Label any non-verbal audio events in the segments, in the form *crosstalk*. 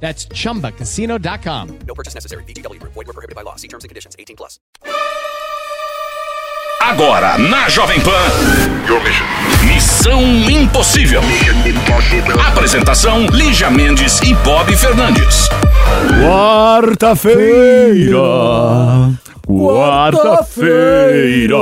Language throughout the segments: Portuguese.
That's chumbacasino.com. No purchase necessary. VGW Group. Void were prohibited by law. See terms and conditions. 18 plus. Agora na Jovem Pan. Missão Impossível. Apresentação: Lígia Mendes e Bob Fernandes. Quarta-feira. Quarta-feira.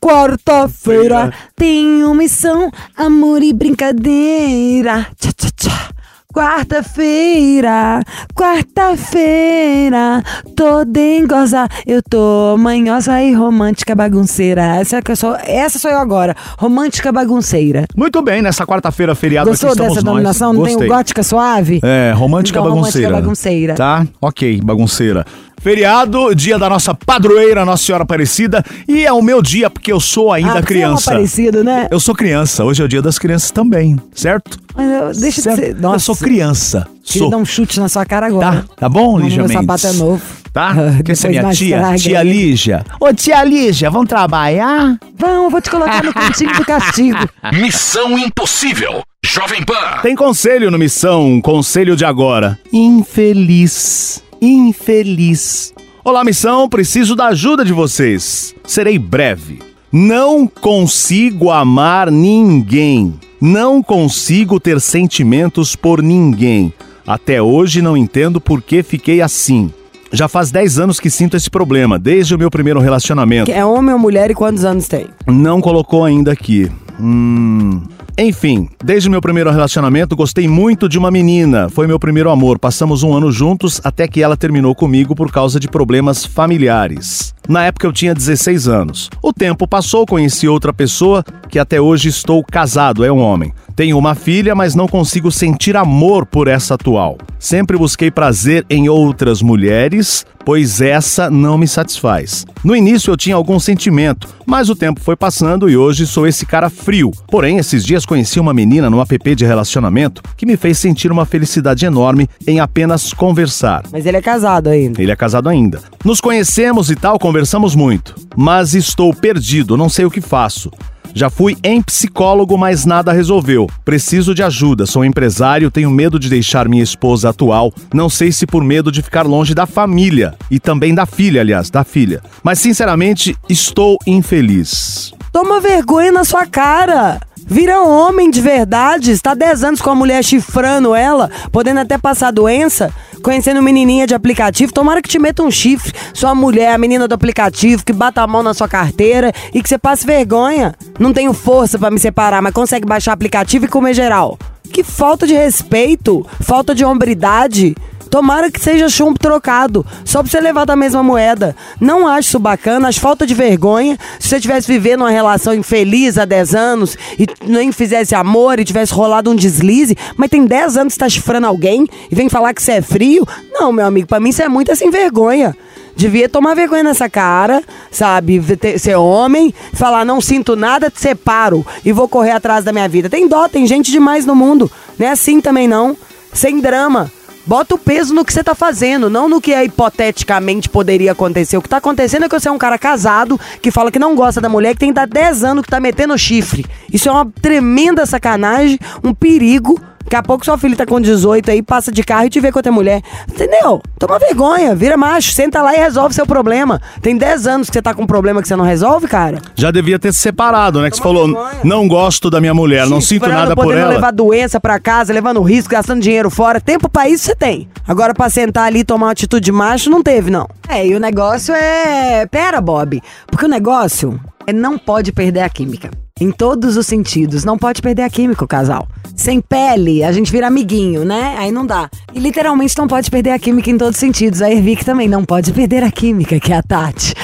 Quarta-feira tenho missão, amor e brincadeira. Tchá, tchá, tchá. Quarta-feira, quarta-feira, toda em goza. Eu tô manhosa e romântica bagunceira. Essa, que eu sou, essa sou eu agora, romântica bagunceira. Muito bem, nessa quarta-feira feriado Gostou aqui estamos dessa nós. denominação? Não tem Gostei. o gótica suave? É, romântica Então, bagunceira. romântica bagunceira. Tá? Ok, bagunceira. Feriado, dia da nossa padroeira, Nossa Senhora Aparecida. E é o meu dia, porque eu sou ainda Ah, é criança. aparecido, né? Eu sou criança, hoje é o dia das crianças também, certo? Mas eu- deixa Certo? de ser. Eu Nossa, sou criança. Queria Sou. dar um chute na sua cara agora. Tá, tá bom, Lígia Meu Mendes? sapato é novo. Tá? Ah, *laughs* Quer ser minha tia? Tia. Lígia. Ô, tia Lígia, vamos trabalhar? Vamos, eu vou te colocar no *laughs* cantinho do castigo. Missão Impossível. Jovem Pan. Tem conselho no Missão, conselho de agora. Infeliz. Infeliz. Olá, Missão, preciso da ajuda de vocês. Serei breve. Não consigo amar ninguém. Não consigo ter sentimentos por ninguém. Até hoje não entendo por que fiquei assim. Já faz 10 anos que sinto esse problema, desde o meu primeiro relacionamento. É homem ou mulher e quantos anos tem? Não colocou ainda aqui. Hum. Enfim, desde meu primeiro relacionamento gostei muito de uma menina. Foi meu primeiro amor. Passamos um ano juntos até que ela terminou comigo por causa de problemas familiares. Na época eu tinha 16 anos. O tempo passou, conheci outra pessoa que até hoje estou casado, é um homem. Tenho uma filha, mas não consigo sentir amor por essa atual. Sempre busquei prazer em outras mulheres, pois essa não me satisfaz. No início eu tinha algum sentimento, mas o tempo foi passando e hoje sou esse cara frio. Porém, esses dias conheci uma menina num app de relacionamento que me fez sentir uma felicidade enorme em apenas conversar. Mas ele é casado ainda. Ele é casado ainda. Nos conhecemos e tal, conversamos muito. Mas estou perdido, não sei o que faço. Já fui em psicólogo, mas nada resolveu. Preciso de ajuda. Sou empresário, tenho medo de deixar minha esposa atual. Não sei se por medo de ficar longe da família. E também da filha, aliás, da filha. Mas sinceramente, estou infeliz. Toma vergonha na sua cara. Vira homem de verdade. Está 10 anos com a mulher chifrando ela, podendo até passar doença. Conhecendo menininha de aplicativo, tomara que te meta um chifre. Sua mulher, a menina do aplicativo, que bata a mão na sua carteira e que você passe vergonha. Não tenho força pra me separar, mas consegue baixar aplicativo e comer geral. Que falta de respeito, falta de hombridade. Tomara que seja chumbo trocado, só pra você levar da mesma moeda. Não acho isso bacana, acho falta de vergonha. Se você tivesse vivendo uma relação infeliz há 10 anos e nem fizesse amor e tivesse rolado um deslize, mas tem 10 anos que você tá chifrando alguém e vem falar que você é frio? Não, meu amigo, pra mim isso é muito sem vergonha. Devia tomar vergonha nessa cara, sabe? Ser homem, falar não sinto nada, te separo e vou correr atrás da minha vida. Tem dó, tem gente demais no mundo. Não é assim também não. Sem drama. Bota o peso no que você tá fazendo, não no que é hipoteticamente poderia acontecer. O que tá acontecendo é que você é um cara casado que fala que não gosta da mulher, que tem 10 anos que tá metendo chifre. Isso é uma tremenda sacanagem, um perigo. Daqui a pouco sua filha tá com 18 aí, passa de carro e te vê com outra mulher. Entendeu? Toma vergonha, vira macho, senta lá e resolve seu problema. Tem 10 anos que você tá com um problema que você não resolve, cara? Já devia ter se separado, né? Que você falou, vergonha. não gosto da minha mulher, não sinto nada por podendo ela. levar doença pra casa, levando risco, gastando dinheiro fora. Tempo pra isso você tem. Agora pra sentar ali e tomar uma atitude de macho, não teve, não. É, e o negócio é... Pera, Bob. Porque o negócio é não pode perder a química. Em todos os sentidos. Não pode perder a química, o casal. Sem pele, a gente vira amiguinho, né? Aí não dá. E literalmente não pode perder a química em todos os sentidos. A Ervic também não pode perder a química, que é a Tati.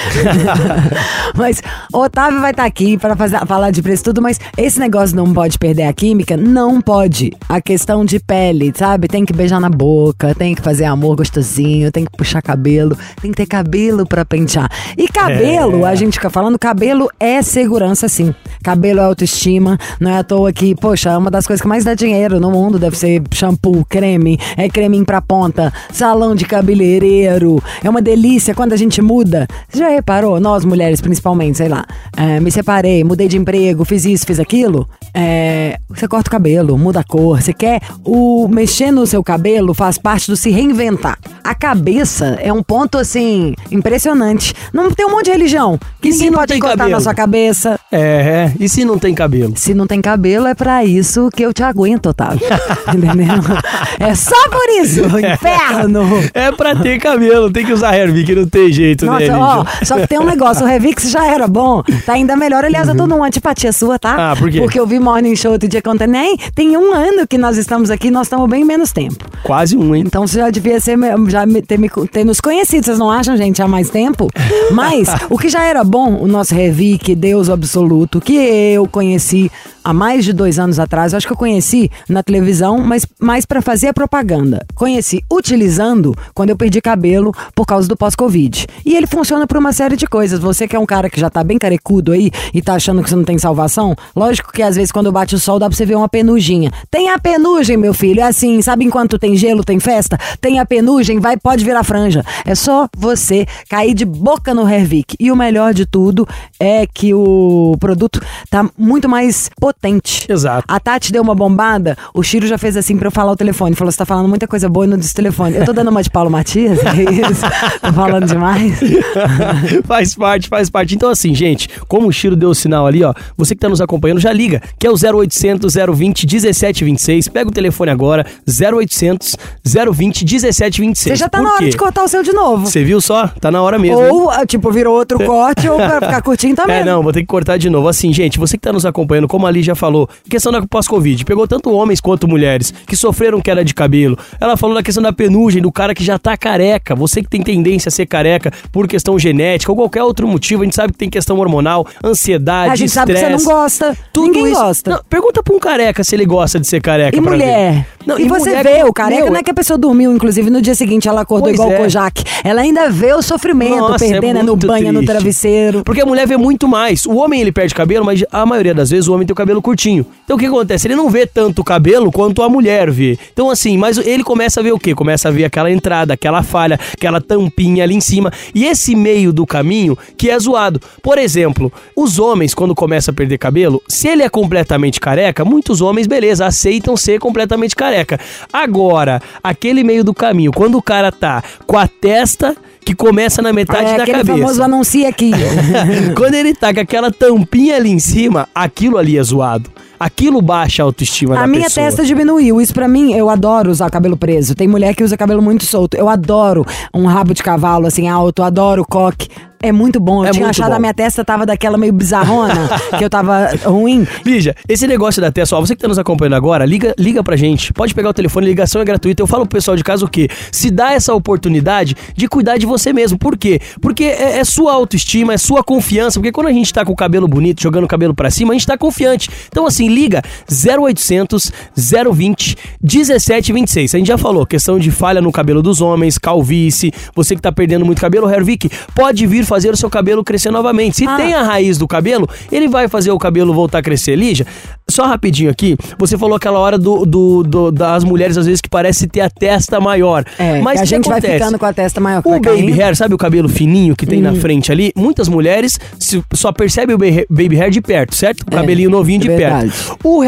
*laughs* mas o Otávio vai estar aqui para falar de preço tudo, mas esse negócio não pode perder a química, não pode. A questão de pele, sabe? Tem que beijar na boca, tem que fazer amor gostosinho, tem que puxar cabelo, tem que ter cabelo para pentear. E cabelo, é. a gente fica falando, cabelo é segurança sim. Cabelo é autoestima, não é à toa que, poxa, é uma das coisas que mais dá dinheiro no mundo, deve ser shampoo, creme, é creme pra ponta, salão de cabeleireiro. É uma delícia quando a gente muda. Você já reparou? Nós mulheres, principalmente, sei lá, é, me separei, mudei de emprego, fiz isso, fiz aquilo. É, você corta o cabelo, muda a cor. Você quer o mexer no seu cabelo faz parte do se reinventar. A cabeça é um ponto assim impressionante. Não tem um monte de religião que e ninguém pode encostar cabelo? na sua cabeça. É, e se não tem cabelo? Se não tem cabelo é para isso que eu te aguento, Otávio. *laughs* Entendeu? É só por isso, inferno. É pra ter cabelo, tem que usar Hervik, não tem jeito, Nossa, né, ó, Só que tem um negócio, o Hervix já era bom, tá ainda melhor. Aliás, uhum. eu tô numa antipatia sua, tá? Ah, por quê? Porque eu vi Morning Show outro dia contando, nem tem um ano que nós estamos aqui, nós estamos bem menos tempo. Quase um, hein? Então você já devia ser, já ter, ter nos conhecido, vocês não acham, gente, há mais tempo? *laughs* Mas o que já era bom, o nosso Revic, Deus Absoluto, que eu conheci há mais de dois anos atrás, eu acho que eu conheci na televisão, mas mais para fazer a propaganda. Conheci utilizando quando eu perdi cabelo por causa do pós-Covid. E ele funciona por uma série de coisas. Você que é um cara que já tá bem carecudo aí e tá achando que você não tem salvação, lógico que às vezes quando bate o sol dá pra você ver uma penuginha. Tem a penugem, meu filho, é assim, sabe enquanto tem gelo, tem festa? Tem a penugem, vai, pode virar franja. É só você cair de boca no Hervik. E o melhor de tudo é que o produto tá muito mais potente. Exato. A Tati deu uma bombada, o Chiro já fez assim pra eu falar o telefone. Falou: você tá falando muita coisa boa e não disse telefone. Eu tô dando uma de Paulo Matias, é isso? *laughs* tô falando demais. *laughs* faz parte, faz parte. Então, assim, gente, como o Chiro deu o sinal ali, ó, você que tá nos acompanhando, já liga, que é o 0800 020 1726. Pega o telefone agora, 0800 020 1726. Você já tá Por na hora quê? de cortar o seu de novo. Você viu só? Tá na hora mesmo. Ou, hein? tipo, virou outro *laughs* corte, ou pra ficar curtinho também. É, não, vou ter que cortar de novo. Assim, gente, você que tá nos acompanhando, como ali já falou, questão da pós-Covid, pegou tanto homens quanto mulheres que sofreram queda de cabelo. Ela falou da questão da penugem, do cara que já tá careca. Você que tem tendência a ser careca por questão genética ou qualquer outro motivo, a gente sabe que tem questão hormonal, ansiedade, A gente sabe que você não gosta. Tudo Ninguém isso. gosta. Não, pergunta pra um careca se ele gosta de ser careca. E mulher? Não, e, e você mulher vê, o careca meu, não é que a pessoa dormiu, inclusive, no dia seguinte ela acordou igual é. o Kojak. Ela ainda vê o sofrimento, Nossa, é perdendo é no banho, no triste. travesseiro. Porque a mulher vê muito mais. O homem ele perde cabelo, mas a maioria das vezes o homem tem o cabelo curtinho. Então o que acontece? Ele não vê tanto o cabelo quanto a mulher vê. Então assim, mas ele começa a ver o quê? Começa a ver aquela entrada, aquela falha, aquela tampinha ali em cima. E esse meio do caminho que é zoado. Por exemplo, os homens quando começam a perder cabelo, se ele é completamente careca, muitos homens, beleza, aceitam ser completamente careca. Agora, aquele meio do caminho, quando o cara tá com a testa que começa na metade é da aquele cabeça. famoso anuncia aqui. *laughs* Quando ele tá com aquela tampinha ali em cima, aquilo ali é zoado. Aquilo baixa a autoestima da A minha pessoa. testa diminuiu. Isso pra mim, eu adoro usar cabelo preso. Tem mulher que usa cabelo muito solto. Eu adoro um rabo de cavalo assim alto, adoro coque. É muito bom. Eu É tinha achado bom. a minha testa tava daquela meio bizarrona, *laughs* que eu tava ruim. Lígia, esse negócio da testa, ó, você que tá nos acompanhando agora, liga, liga pra gente. Pode pegar o telefone, ligação é gratuita. Eu falo pro pessoal de casa o quê? Se dá essa oportunidade de cuidar de você mesmo. Por quê? Porque é, é sua autoestima, é sua confiança. Porque quando a gente tá com o cabelo bonito, jogando o cabelo pra cima, a gente tá confiante. Então, assim, liga 0800 020 1726. A gente já falou, questão de falha no cabelo dos homens, calvície, você que tá perdendo muito cabelo, Hervik, pode vir fazer o seu cabelo crescer novamente. Se Ah. tem a raiz do cabelo, ele vai fazer o cabelo voltar a crescer. Lígia, só rapidinho aqui, você falou aquela hora do, do- do- das mulheres, às vezes, que parece ter a testa maior. É, Mas a gente vai acontece? ficando com a testa maior. O vai baby hair, sabe o cabelo fininho que tem na Hum. frente ali? Muitas mulheres só percebem o ba- baby hair de perto, certo? O É, cabelinho novinho de é perto. O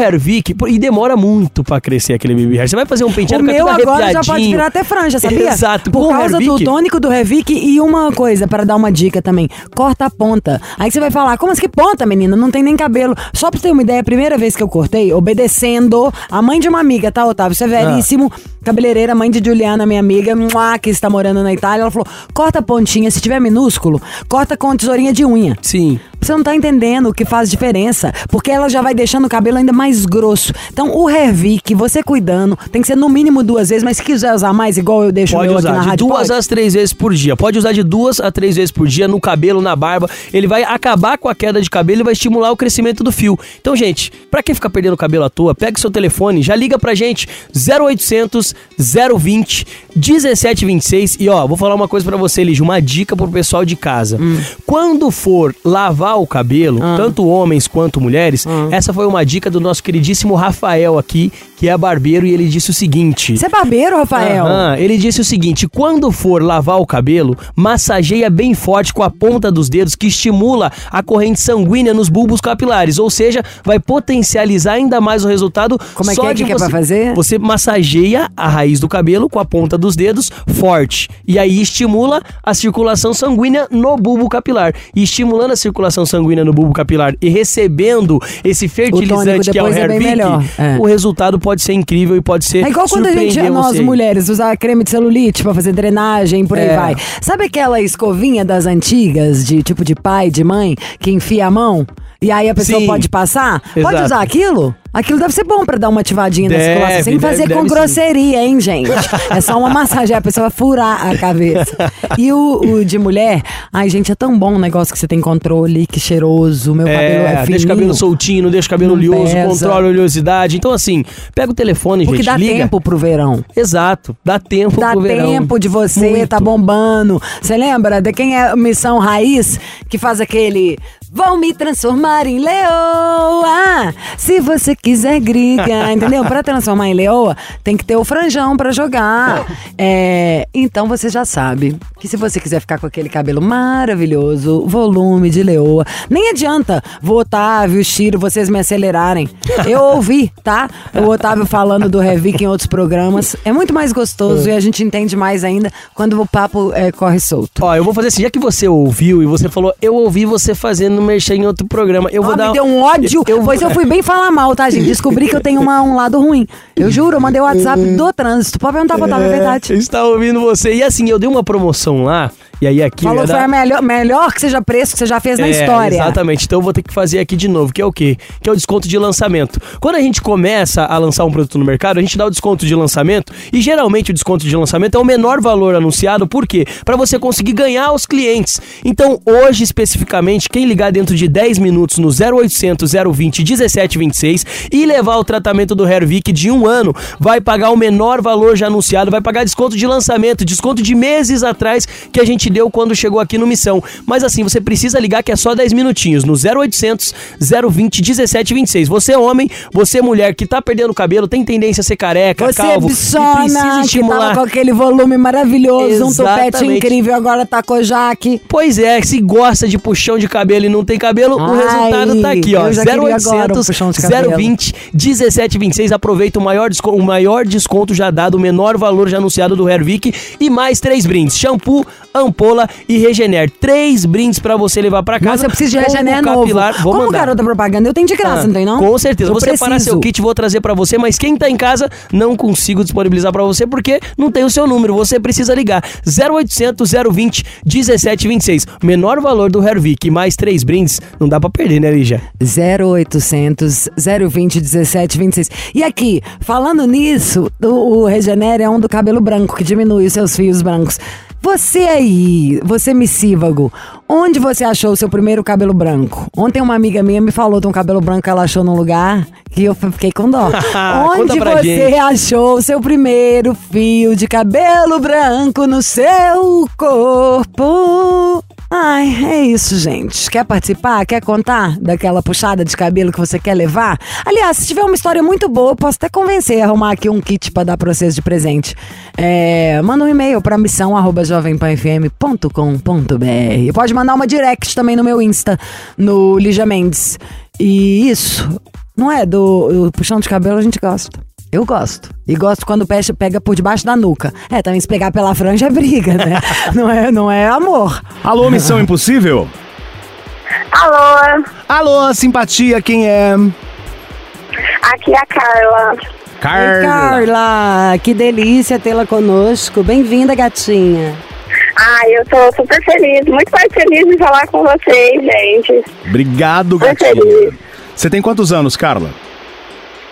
pô, e demora muito pra crescer aquele baby hair. Você vai fazer um penteado O meu agora já pode virar até franja, sabia? Exato. Por causa do Hervik- tônico do Revic e uma coisa, para dar uma dica também. Corta a ponta. Aí você vai falar, como assim que ponta, menina? Não tem nem cabelo. Só pra você ter uma ideia, a primeira vez que eu cortei, obedecendo a mãe de uma amiga, tá, Otávio? Severíssimo. Ah. Cabeleireira, mãe de Juliana, minha amiga, que está morando na Itália. Ela falou, corta a pontinha, se tiver minúsculo, corta com tesourinha de unha. Sim. Você não tá entendendo o que faz diferença. Porque ela já vai deixando o cabelo ainda mais grosso. Então, o Hervik, você cuidando, tem que ser no mínimo duas vezes, mas se quiser usar mais, igual eu deixo o Pode meu usar aqui na de rádio, duas pode? às três vezes por dia. Pode usar de duas a três vezes por dia no cabelo, na barba. Ele vai acabar com a queda de cabelo e vai estimular o crescimento do fio. Então, gente, pra quem ficar perdendo cabelo à toa, pega o seu telefone, já liga pra gente 0800 020 1726 e ó, vou falar uma coisa pra você, Lígia, uma dica pro pessoal de casa. Hum. Quando for lavar o cabelo, Ah. tanto homens quanto mulheres, essa foi uma dica do nosso queridíssimo Rafael aqui, que é barbeiro e ele disse o seguinte: Você é barbeiro, Rafael? Aham, ele disse o seguinte: quando for lavar o cabelo, massageia bem forte com a ponta dos dedos, que estimula a corrente sanguínea nos bulbos capilares, ou seja, vai potencializar ainda mais o resultado. Como é que é? Que que é pra fazer? Você massageia a raiz do cabelo com a ponta dos dedos forte e aí estimula a circulação sanguínea no bulbo capilar. E estimulando a circulação sanguínea no bulbo capilar e recebendo esse fertilizante que é o é melhor, é. o resultado pode ser incrível e pode ser É igual quando a gente, nós você. mulheres, usar creme de celulite pra fazer drenagem, por aí É. vai. Sabe aquela escovinha das antigas, de tipo de pai, de mãe, que enfia a mão? E aí a pessoa Sim. pode passar? Pode Exato. usar aquilo? Aquilo deve ser bom pra dar uma ativadinha na Deve, circulação. Sem deve, fazer com deve sim. grosseria, hein, gente? *laughs* É só uma massagem, a pessoa vai furar a cabeça. E o, o de mulher, ai, gente, é tão bom o negócio que você tem controle, que cheiroso, meu cabelo é É, fininho. deixa o cabelo soltinho, não deixa o cabelo oleoso, controla a oleosidade. Então, assim, pega o telefone, Porque gente, dá liga. tempo pro verão. Exato, dá tempo Dá pro verão. tempo de você, Muito. tá bombando. Você lembra de quem é Missão Raiz? Que faz aquele. Vão me transformar em leoa. Se você quiser griga, *laughs* entendeu? Pra transformar em leoa, tem que ter o franjão pra jogar. É, então você já sabe que se você quiser ficar com aquele cabelo maravilhoso, volume de leoa, nem adianta o Otávio, o Chiro, vocês me acelerarem. Eu ouvi, tá? O Otávio falando do Revic em outros programas. É muito mais gostoso e a gente entende mais ainda quando o papo é, corre solto. Ó, eu vou fazer assim, já que você ouviu e você falou, eu ouvi você fazendo merchan em outro programa, eu vou Ah, dar... me deu um ódio. Eu, Pois eu fui bem falar mal, tá, gente? Descobri que eu tenho uma- um lado ruim. Eu juro, eu mandei o WhatsApp do trânsito. Pode perguntar pro Otávio, é verdade. Estava ouvindo você. E assim, eu dei uma promoção lá, e aí aqui... Falou que foi a melhor, melhor que seja preço que você já fez na É, história. Exatamente. Então eu vou ter que fazer aqui de novo, que é o quê? Que é o desconto de lançamento. Quando a gente começa a lançar um produto no mercado, a gente dá o desconto de lançamento e geralmente o desconto de lançamento é o menor valor anunciado, por quê? Para você conseguir ganhar os clientes. Então, hoje especificamente, quem ligar dentro de 10 minutos no 0800 020 1726 e levar o tratamento do Hervik de um ano, vai pagar o menor valor já anunciado, vai pagar desconto de lançamento, desconto de meses atrás que a gente deu quando chegou aqui no Missão. Mas assim, você precisa ligar que é só 10 minutinhos no 0800 020 1726. Você é homem, você é mulher que tá perdendo cabelo, tem tendência a ser careca, Você calvo, e Bissona, precisa que tava estimular. com aquele volume maravilhoso, um topete Exatamente. incrível, agora tá Kojak. Pois é, se gosta de puxão de cabelo e não tem cabelo, o Ai, resultado tá aqui, ó. eu já queria agora um 0800 puxão de cabelo. 020 1726. Aproveita o maior, desco- o maior desconto já dado, o menor valor já anunciado do Hervik e mais três brindes: shampoo, ampola e Regener. Três brindes pra você levar pra casa. Nossa, eu preciso de Regener novo. capilar. Vou Como mandar. garota propaganda, eu tenho de graça, Ah, não tem não? Com certeza. Eu vou separar preciso. seu kit, vou trazer pra você, mas quem tá em casa não consigo disponibilizar pra você porque não tem o seu número. Você precisa ligar 0800 020 1726. Menor valor do Hervik mais três brindes, não dá pra perder, né, Lígia? 0800 020 1726. E aqui, falando nisso, o, o Regenera é um do cabelo branco, que diminui os seus fios brancos. Você aí, você missívago, onde você achou o seu primeiro cabelo branco? Ontem uma amiga minha me falou de um cabelo branco que ela achou num lugar que eu fiquei com dó. *laughs* Onde você gente. achou o seu primeiro fio de cabelo branco no seu corpo? Ai, é isso, gente. Quer participar? Quer contar daquela puxada de cabelo que você quer levar? Aliás, se tiver uma história muito boa, posso até convencer a arrumar aqui um kit pra dar pra vocês de presente. É, manda um e-mail pra missão arroba jovempanfm.com.br. Pode mandar uma direct também no meu Insta, no Lígia Mendes. E isso, não é? Do o puxão de cabelo a gente gosta. Eu gosto. E gosto quando pega, pega por debaixo da nuca. É, também se pegar pela franja é briga, né? *laughs* não, é, não é amor. Alô, Missão *laughs* Impossível? Alô, Alô, simpatia, quem é? aqui é a Carla. Oi, Carla, que delícia tê-la conosco. Bem-vinda, gatinha. Ai, eu tô super feliz, muito mais feliz de falar com vocês, gente. Obrigado, gatinha. Você tem quantos anos, Carla?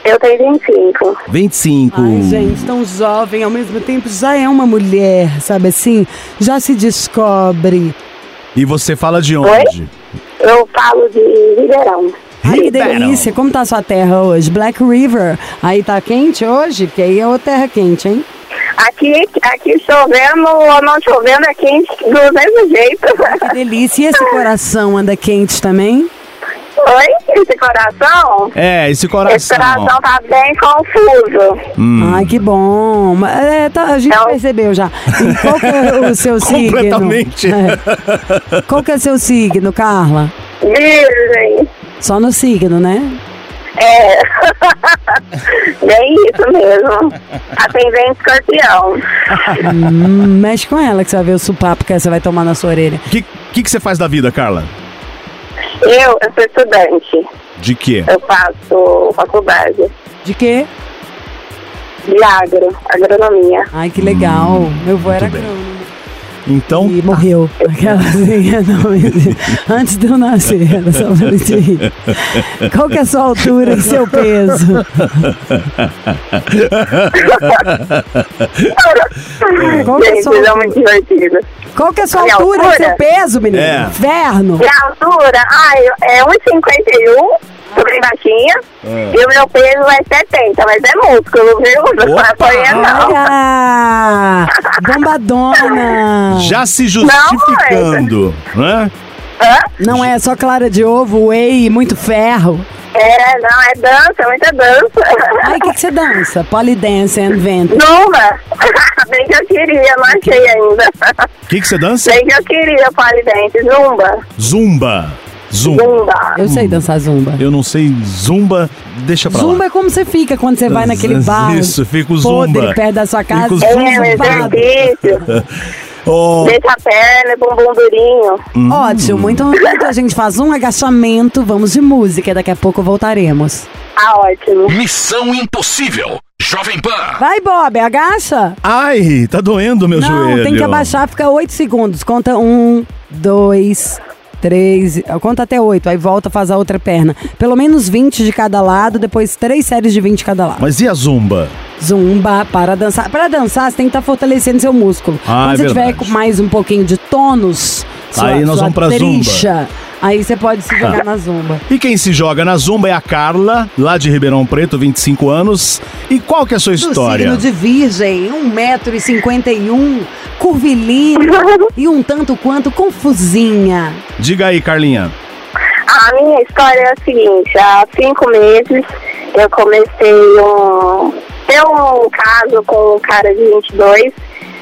Eu tenho 25. 25. Ai, gente, tão jovem, ao mesmo tempo já é uma mulher, sabe assim? Já se descobre. E você fala de onde? Eu falo de Ribeirão. Ai, que delícia. Como tá a sua terra hoje? Black River. Aí tá quente hoje? Porque aí é outra terra quente, hein? Aqui, aqui chovendo ou não chovendo é quente do mesmo jeito. Que delícia. E esse coração anda quente também? Oi? Esse coração? É, esse Esse coração. coração tá bem confuso. Hum. Ai, que bom. Mas, é, tá, a gente É percebeu já. E qual que é o seu *laughs* signo? Completamente. É. Qual que é o seu signo, Carla? Virgem. Só no signo, né? É. *laughs* Bem isso mesmo. Atendente escorpião. Hum, mexe com ela que você vai ver o supapo que você vai tomar na sua orelha. O que, que, que você faz da vida, Carla? Eu, eu sou estudante. De quê? Eu faço faculdade De quê? de agro, agronomia. Ai, que legal. Meu avô era bem. agrônomo. Então, E morreu. *laughs* Aquela assim, não, antes de eu nascer, era só pra gente rir. Qual que é a sua altura e seu peso? Qual que é a sua é altura? muito divertido. Qual que é a sua altura e seu peso, menino? É. Inferno. Minha altura, ai, é 1,51, sou bem baixinha. E o meu peso é 70, mas é músculo, viu? Não Opa! apanha não. Olha! Bombadona! já se justificando, né? Hã? Não é só clara de ovo, whey e muito ferro. É, não, é dança, muita dança. Ai, o que, que você dança? Polydance and vento. Zumba! *laughs* Bem que eu queria, não achei ainda. O que, que você dança? Bem que eu queria, Polidense. Zumba. Zumba. Zumba. Zumba. Eu sei dançar zumba. Eu não sei zumba, deixa pra Zumba lá. é como você fica quando você vai naquele *laughs* bar. Isso, fica o podre zumba. perto da sua casa. Fica o É, zumba. um zumbado. exercício. Oh, Deixa a perna, bumbum durinho. Hum. Ótimo, então enquanto a gente faz um agachamento, vamos de música. Daqui a pouco voltaremos. Ah, ótimo. Missão Impossível. Jovem Pan. Vai, Bob, agacha. Ai, tá doendo meu Não, joelho. tem que abaixar, fica 8 segundos. Conta um, dois, três. Conta até 8, aí volta, faz a outra perna. Pelo menos 20 de cada lado, depois três séries de 20 de cada lado. Mas e a zumba? Zumba para dançar. Para dançar, você tem que estar fortalecendo seu músculo. Ah, Quando é você tiver verdade. com mais um pouquinho de tônus, sua, Aí nós sua vamos pra zumba. tricha, Aí você pode se jogar Ah. na zumba. E quem se joga na zumba é a Carla, lá de Ribeirão Preto, 25 anos. E qual que é a sua Do história? signo de virgem, 1,51m, curvilíneo *laughs* e um tanto quanto confusinha. Diga aí, Carlinha. A minha história é a seguinte, há cinco meses eu comecei um. ter um caso com um cara de 22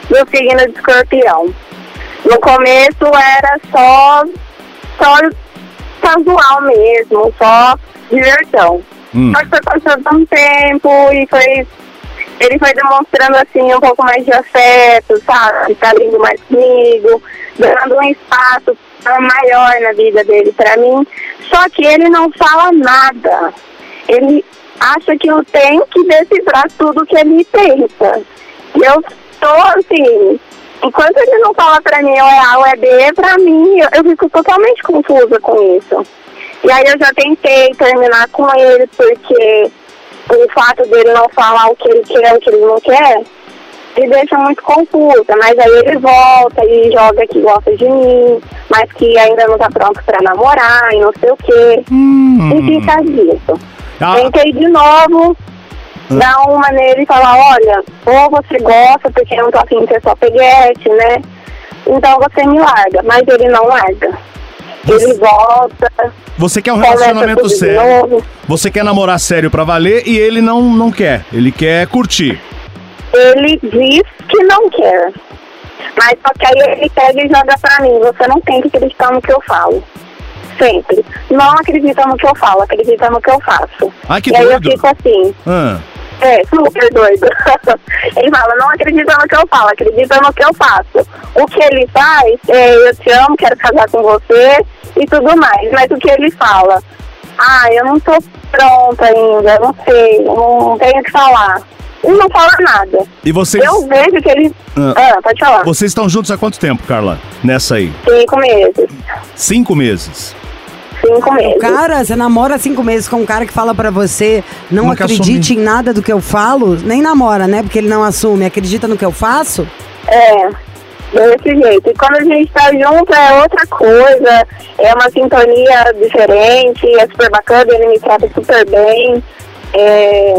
do signo de escorpião. No começo era só, só casual mesmo, só diversão. Hum. Só que foi passando um tempo e foi. Ele foi demonstrando assim um pouco mais de afeto, sabe? Tá lindo mais comigo, dando um espaço maior na vida dele pra mim. Só que ele não fala nada. Ele acha que eu tenho que decifrar tudo que ele pensa. E eu tô assim, enquanto ele não fala pra mim ou é A ou é B, pra mim eu, eu fico totalmente confusa com isso. E aí eu já tentei terminar com ele, porque o fato dele não falar o que ele quer, o que ele não quer, me deixa muito confusa. Mas aí ele volta e joga que gosta de mim, mas que ainda não tá pronto pra namorar e não sei o quê. E fica disso. Ah, Tentei de novo dar uma nele e falar, olha, ou você gosta, porque eu não tô afim de ser só peguete, né? Então você me larga, mas ele não larga. Ele volta, você quer um relacionamento sério. Você quer namorar sério pra valer e ele não, não quer. Ele quer curtir. Ele diz que não quer. Mas só que aí ele pega e joga pra mim, você não tem que acreditar no que eu falo. Sempre. Não acredita no que eu falo, acredita no que eu faço. Ah, que e aí eu doido. fico assim, Ah, É, super doido. *laughs* ele fala, não acredita no que eu falo, acredita no que eu faço. O que ele faz, é, eu te amo, quero casar com você e tudo mais. Mas o que ele fala? Ah, eu não tô pronta ainda, eu não sei, não tenho o que falar. e não fala nada. E vocês, Eu vejo que ele. Ah. Ah, pode falar. vocês estão juntos há quanto tempo, Carla? Nessa aí? Cinco meses. Cinco meses. Cinco meses. Cara, você namora cinco meses com um cara que fala pra você não acredite em nada do que eu falo, nem namora, né? Porque ele não assume, acredita no que eu faço. É, desse jeito. E quando a gente tá junto é outra coisa, é uma sintonia diferente, é super bacana, ele me trata super bem. É,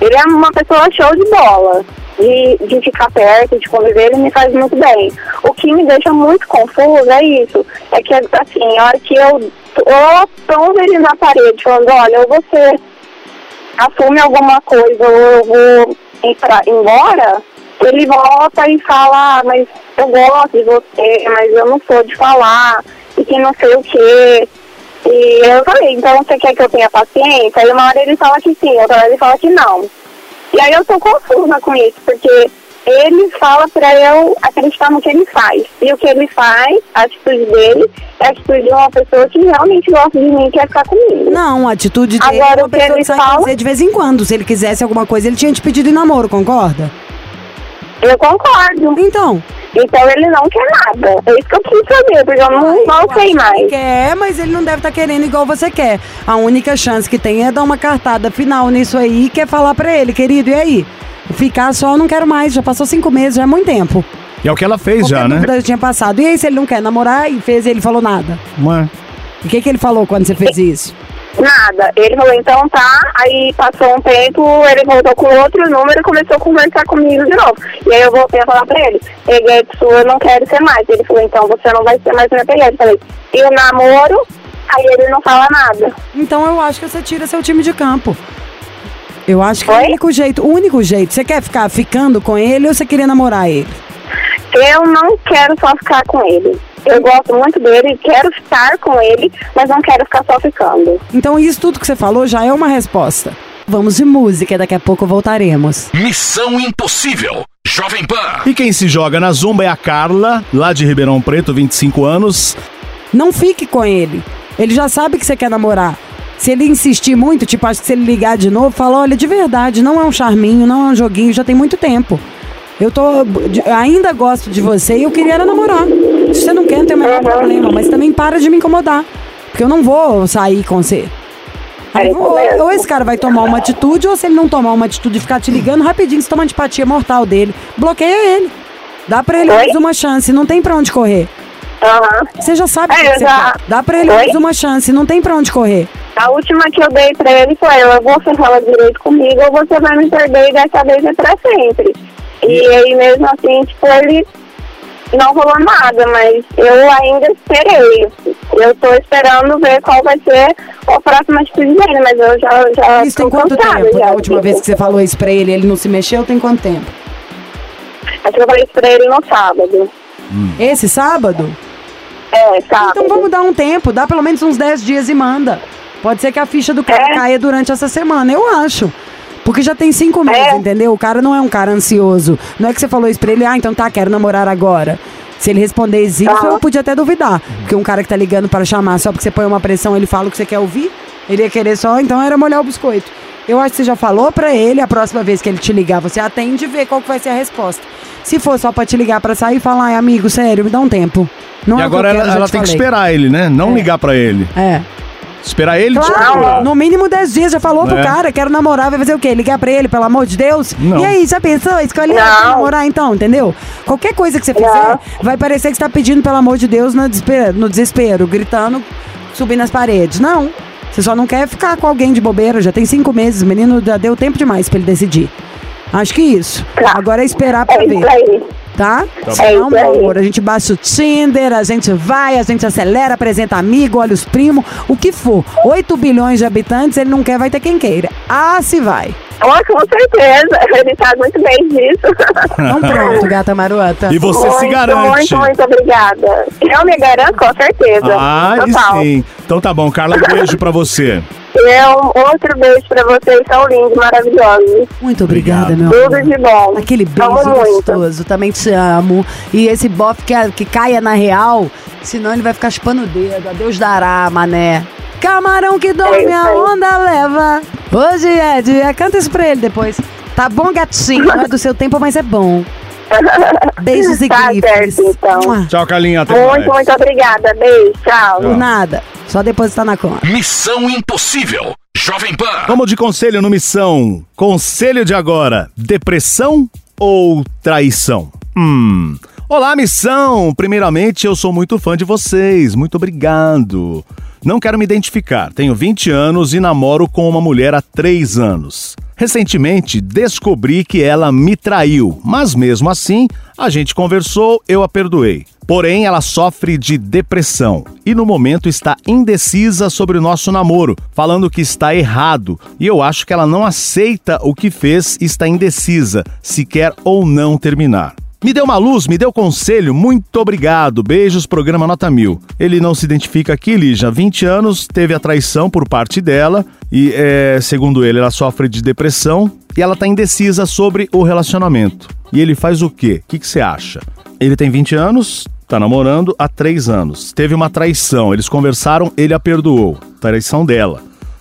ele é uma pessoa show de bola. De, de ficar perto, de conviver, ele me faz muito bem. O que me deixa muito confuso é isso. É que, assim, a hora que eu tô pondo ele na parede, falando, olha, ou você assume alguma coisa ou eu vou pra, embora, ele volta e fala, ah, mas eu gosto de você, mas eu não sou de falar, e que não sei o quê. E eu falei, então você quer que eu tenha paciência? Aí uma hora ele fala que sim, outra hora ele fala que não. E aí eu tô confusa com isso, porque ele fala pra eu acreditar no que ele faz. E o que ele faz, a atitude dele, é a atitude de uma pessoa que realmente gosta de mim e quer ficar comigo. Não, a atitude dele Agora, é uma o que pessoa ele que fala- dizer de vez em quando. Se ele quisesse alguma coisa, ele tinha te pedido em namoro, concorda? Eu concordo. Então, Então ele não quer nada. É isso que eu preciso saber, porque eu não, não sei mais. quer, mas ele não deve estar querendo igual você quer. A única chance que tem é dar uma cartada final nisso aí e quer falar pra ele, querido, e aí? Ficar só, eu não quero mais, já passou cinco meses, já é muito tempo. E é o que ela fez já, Qualquer né? dúvida já tinha passado. E aí, se ele não quer namorar e fez, ele falou nada. Ué. O que, que ele falou quando você fez isso? Nada. Ele falou, então tá. Aí passou um tempo, ele voltou com outro número e começou a conversar comigo de novo. E aí eu voltei a falar pra ele, peguei a pessoa, eu não quero ser mais. Ele falou, então você não vai ser mais minha pegada. Eu falei, e o namoro? Aí ele não fala nada. Então eu acho que você tira seu time de campo. Eu acho que é o Oi? único jeito, o único jeito. Você quer ficar ficando com ele ou você queria namorar ele? Eu não quero só ficar com ele. Eu gosto muito dele, quero estar com ele, mas não quero ficar só ficando. Então isso tudo que você falou já é uma resposta. Vamos de música, daqui a pouco voltaremos. Missão Impossível. Jovem Pan. E quem se joga na zumba é a Carla, lá de Ribeirão Preto, 25 anos. Não fique com ele. Ele já sabe que você quer namorar. Se ele insistir muito, tipo, acho que se ele ligar de novo, fala, olha, de verdade, não é um charminho, não é um joguinho, já tem muito tempo. Eu tô. ainda gosto de você e eu queria era namorar. Se você não quer, não tem o menor problema, mas também para de me incomodar. Porque eu não vou sair com você. Aí, ou, ou esse cara vai tomar uma atitude, ou se ele não tomar uma atitude e ficar te ligando rapidinho, você toma antipatia mortal dele. Bloqueia ele. Dá pra ele mais uma chance, não tem pra onde correr. Aham. Você já sabe É, que você já- quer. Dá pra ele mais uma chance, não tem pra onde correr. A última que eu dei pra ele foi, ou você fala direito comigo ou você vai me perder e dessa vez é pra sempre. E aí mesmo assim, tipo, ele não rolou nada, mas eu ainda esperei. Eu tô esperando ver qual vai ser a próxima atitude dele, mas eu já, já Isso tem quanto tempo? já, A última tipo. vez que você falou isso pra ele, ele não se mexeu, tem quanto tempo? Acho que eu falei isso pra ele no sábado. Esse sábado? É, sábado. Então vamos dar um tempo, dá pelo menos uns 10 dias e manda. Pode ser que a ficha do cara É. caia durante essa semana, eu acho. Porque já tem cinco meses, É. entendeu? O cara não é um cara ansioso. Não é que você falou isso pra ele, ah, então tá, quero namorar agora. Se ele responder isso, Aham. eu podia até duvidar. Porque um cara que tá ligando para chamar só porque você põe uma pressão, ele fala o que você quer ouvir, ele ia querer só, então era molhar o biscoito. Eu acho que você já falou pra ele, a próxima vez que ele te ligar, você atende e vê qual que vai ser a resposta. Se for só pra te ligar pra sair, fala, ai, amigo, sério, me dá um tempo. Não e é que agora eu quero, ela, ela te tem que falei. esperar ele, né? Não É. ligar pra ele. É. Esperar ele te Claro, procurar. no mínimo 10 dias já falou pro É. cara, quero namorar, vai fazer o quê? Ligar pra ele, pelo amor de Deus? Não. E aí, já pensou? Escolher Não. namorar então, entendeu? Qualquer coisa que você fizer, Não. vai parecer que você tá pedindo pelo amor de Deus no desespero, no desespero gritando, subindo as paredes. Não. Você só não quer ficar com alguém de bobeira, já tem cinco meses, o menino já deu tempo demais pra ele decidir. Acho que isso. Tá. Agora é esperar pra É ver, tá? É Não, isso meu aí. amor, a gente baixa o Tinder, a gente vai, a gente acelera, apresenta amigo, olha os primos, o que for. 8 bilhões de habitantes, ele não quer, vai ter quem queira. Ah, se vai. Oh, com certeza. *laughs* Ele sabe muito bem disso. Então pronto, gata marota. E você se muito, garante. Muito, muito obrigada. Eu me garanto, com certeza. Ah, Total. sim. Então tá bom, Carla, um beijo pra você. Eu, outro beijo pra vocês, são lindos, maravilhosos. Muito obrigada, Obrigado. meu Tudo amor. de bom. Aquele beijo Amo muito. gostoso, também te amo. E esse bofe que, que caia na real, senão ele vai ficar chupando o dedo. Adeus dará, mané. Camarão que dorme, É a onda leva. Hoje é dia. Canta isso pra ele depois. Tá bom, gatinho? Não é do seu tempo, mas é bom. *laughs* Beijos e Tá grifes. certo, então. Tchau, Carlinha. Até Muito, mais. muito obrigada. Beijo, tchau. Por nada. Só depositar na conta. Missão Impossível. Jovem Pan. Vamos de conselho no Missão. Conselho de agora: depressão ou traição? Hum. Olá, Missão! Primeiramente, eu sou muito fã de vocês. Muito obrigado. Não quero me identificar. Tenho 20 anos e namoro com uma mulher há 3 anos. Recentemente, descobri que ela me traiu, mas mesmo assim, a gente conversou, eu a perdoei. Porém, ela sofre de depressão e no momento está indecisa sobre o nosso namoro, falando que está errado. E eu acho que ela não aceita o que fez e está indecisa se quer ou não terminar. Me deu uma luz, me deu conselho, muito obrigado. Beijos, programa Nota Mil. Ele não se identifica aqui, Lígia. 20 anos, teve a traição por parte dela e, é, segundo ele, ela sofre de depressão e ela está indecisa sobre o relacionamento. E ele faz o quê? O que você acha? Ele tem 20 anos, tá namorando há 3 anos. Teve uma traição, eles conversaram, ele a perdoou. Traição dela,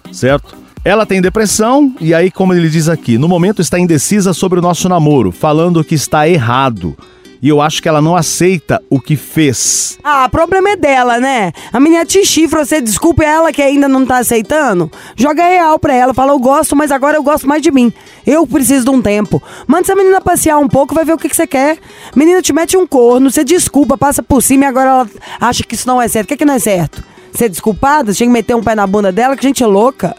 certo? Ela tem depressão e aí, como ele diz aqui, no momento está indecisa sobre o nosso namoro, falando que está errado. E eu acho que ela não aceita o que fez. Ah, o problema é dela, né? A menina te chifra, você desculpa ela que ainda não tá aceitando. Joga real pra ela, fala, eu gosto, mas agora eu gosto mais de mim. Eu preciso de um tempo. Manda essa menina passear um pouco, vai ver o que, que você quer. Menina te mete um corno, você desculpa, passa por cima e agora ela acha que isso não é certo. O que, que não é certo? Ser desculpada? Tinha que meter um pé na bunda dela, que gente é louca.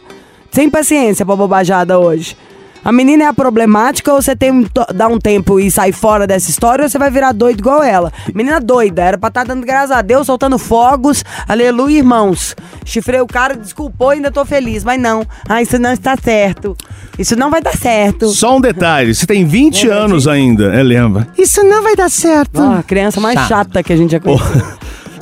Sem paciência pra bobajada hoje. A menina é a problemática ou você tem dar um tempo e sair fora dessa história ou você vai virar doido igual ela? Menina doida, era pra estar dando graças a Deus, soltando fogos. Aleluia, irmãos. Chifrei o cara, desculpou, ainda tô feliz, mas não. Ah, isso não está certo. Isso não vai dar certo. Só um detalhe, você tem 20 Lembra anos ainda, é, lembra? Isso não vai dar certo. Ó, a criança mais chata que a gente já conheceu.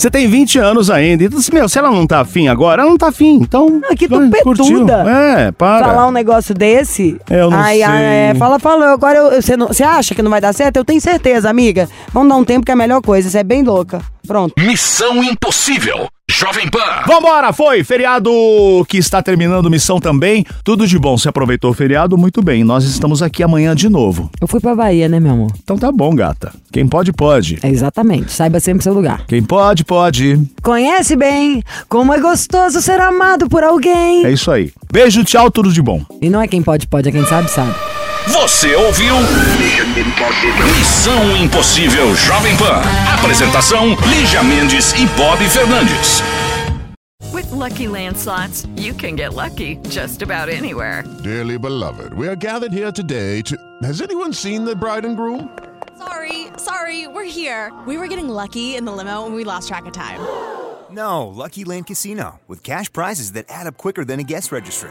Você tem 20 anos ainda. Então, meu, se ela não tá afim agora, ela não tá afim. Então. Que vai, curtiu. tupetuda. É, para. Falar um negócio desse. Eu não ai, sei. é, fala, fala. Agora eu- você, não- você acha que não vai dar certo? Eu tenho certeza, amiga. Vamos dar um tempo que é a melhor coisa. Você é bem louca. Pronto. Missão Impossível. Jovem Pan. Vambora, foi! Feriado que está terminando missão também. Tudo de bom. Você aproveitou o feriado? Muito bem. Nós estamos aqui amanhã de novo. Eu fui pra Bahia, né, meu amor? Então tá bom, gata. Quem pode, pode. É exatamente. Saiba sempre seu lugar. Quem pode, pode. Conhece bem como é gostoso ser amado por alguém. É isso aí. Beijo, tchau, tudo de bom. E não é quem pode, pode, é quem sabe, sabe. Você ouviu? Missão Impossível Jovem Pan. Apresentação: Lígia Mendes e Bob Fernandes. With Lucky Land slots, you can get lucky just about anywhere. Dearly beloved, we are gathered here today to. Has anyone seen the bride and groom? Sorry, sorry, we're here. We were getting lucky in the limo and we lost track of time. No, Lucky Land Casino, with cash prizes that add up quicker than a guest registry.